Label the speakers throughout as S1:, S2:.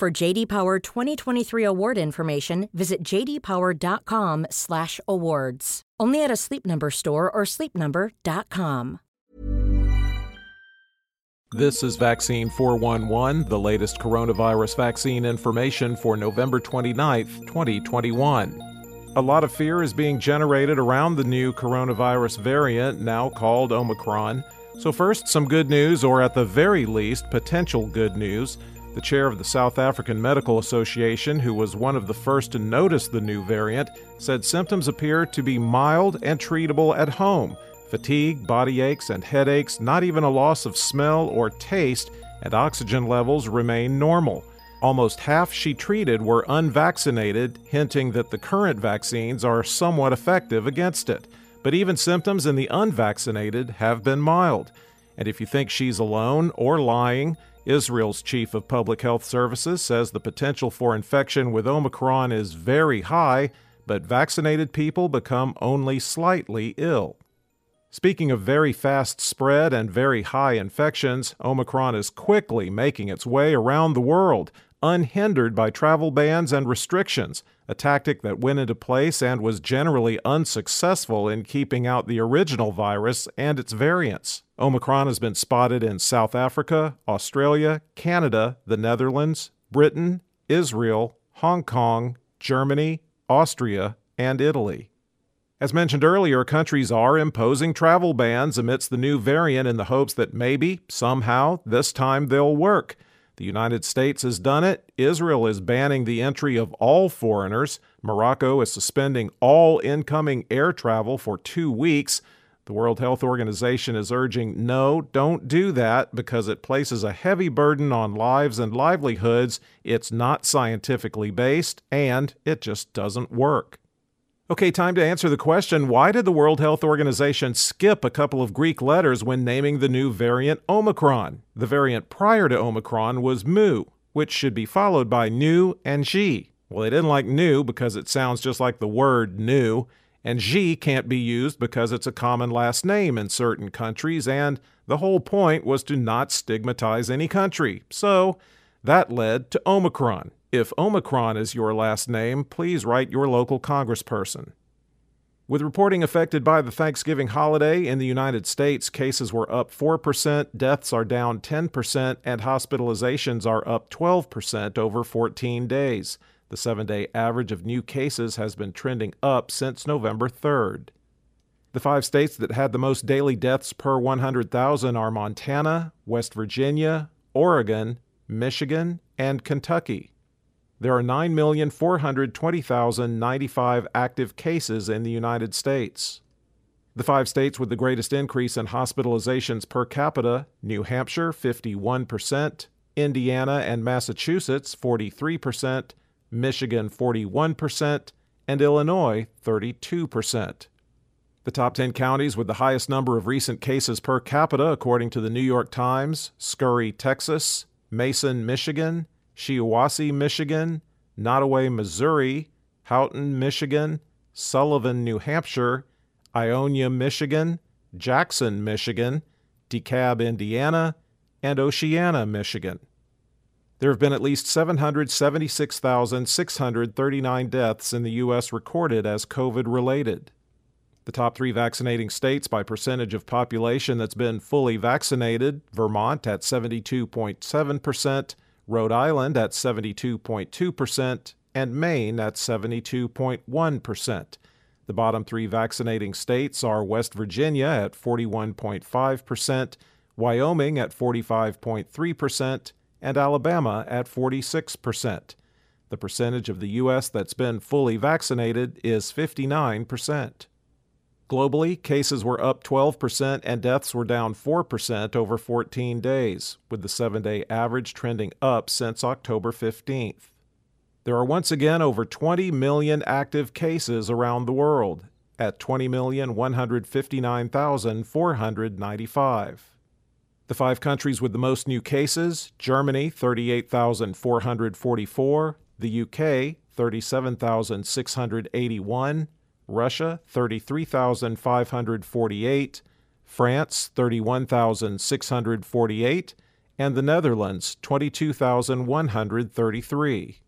S1: For JD Power 2023 award information, visit jdpower.com/awards. Only at a Sleep Number store or sleepnumber.com.
S2: This is Vaccine 411, the latest coronavirus vaccine information for November 29th, 2021. A lot of fear is being generated around the new coronavirus variant, now called Omicron. So, first, some good news, or at the very least, potential good news. The chair of the South African Medical Association, who was one of the first to notice the new variant, said symptoms appear to be mild and treatable at home fatigue, body aches, and headaches, not even a loss of smell or taste, and oxygen levels remain normal. Almost half she treated were unvaccinated, hinting that the current vaccines are somewhat effective against it. But even symptoms in the unvaccinated have been mild. And if you think she's alone or lying, Israel's chief of public health services says the potential for infection with Omicron is very high, but vaccinated people become only slightly ill. Speaking of very fast spread and very high infections, Omicron is quickly making its way around the world, unhindered by travel bans and restrictions, a tactic that went into place and was generally unsuccessful in keeping out the original virus and its variants. Omicron has been spotted in South Africa, Australia, Canada, the Netherlands, Britain, Israel, Hong Kong, Germany, Austria, and Italy. As mentioned earlier, countries are imposing travel bans amidst the new variant in the hopes that maybe, somehow, this time they'll work. The United States has done it. Israel is banning the entry of all foreigners. Morocco is suspending all incoming air travel for two weeks. The World Health Organization is urging no, don't do that because it places a heavy burden on lives and livelihoods. It's not scientifically based, and it just doesn't work. Okay, time to answer the question why did the World Health Organization skip a couple of Greek letters when naming the new variant Omicron? The variant prior to Omicron was Mu, which should be followed by Nu and Xi. Well, they didn't like Nu because it sounds just like the word new, and Xi can't be used because it's a common last name in certain countries, and the whole point was to not stigmatize any country. So that led to Omicron. If Omicron is your last name, please write your local congressperson. With reporting affected by the Thanksgiving holiday in the United States, cases were up 4%, deaths are down 10%, and hospitalizations are up 12% over 14 days. The seven day average of new cases has been trending up since November 3rd. The five states that had the most daily deaths per 100,000 are Montana, West Virginia, Oregon, Michigan, and Kentucky there are 9,420,095 active cases in the United States. The five states with the greatest increase in hospitalizations per capita New Hampshire, 51%, Indiana and Massachusetts, 43%, Michigan, 41%, and Illinois, 32%. The top 10 counties with the highest number of recent cases per capita, according to the New York Times Scurry, Texas, Mason, Michigan, Shiawassee, Michigan, Nodaway, Missouri, Houghton, Michigan, Sullivan, New Hampshire, Ionia, Michigan, Jackson, Michigan, DeKalb, Indiana, and Oceana, Michigan. There have been at least 776,639 deaths in the U.S. recorded as COVID related. The top three vaccinating states by percentage of population that's been fully vaccinated Vermont at 72.7%, Rhode Island at 72.2%, and Maine at 72.1%. The bottom three vaccinating states are West Virginia at 41.5%, Wyoming at 45.3%, and Alabama at 46%. The percentage of the U.S. that's been fully vaccinated is 59%. Globally, cases were up 12% and deaths were down 4% over 14 days, with the seven day average trending up since October 15th. There are once again over 20 million active cases around the world, at 20,159,495. The five countries with the most new cases Germany, 38,444, the UK, 37,681, Russia 33,548, France 31,648, and the Netherlands 22,133.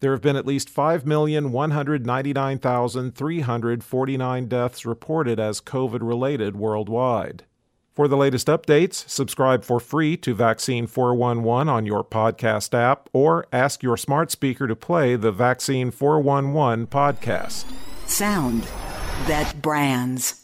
S2: There have been at least 5,199,349 deaths reported as COVID related worldwide. For the latest updates, subscribe for free to Vaccine 411 on your podcast app or ask your smart speaker to play the Vaccine 411 podcast
S3: sound that brands.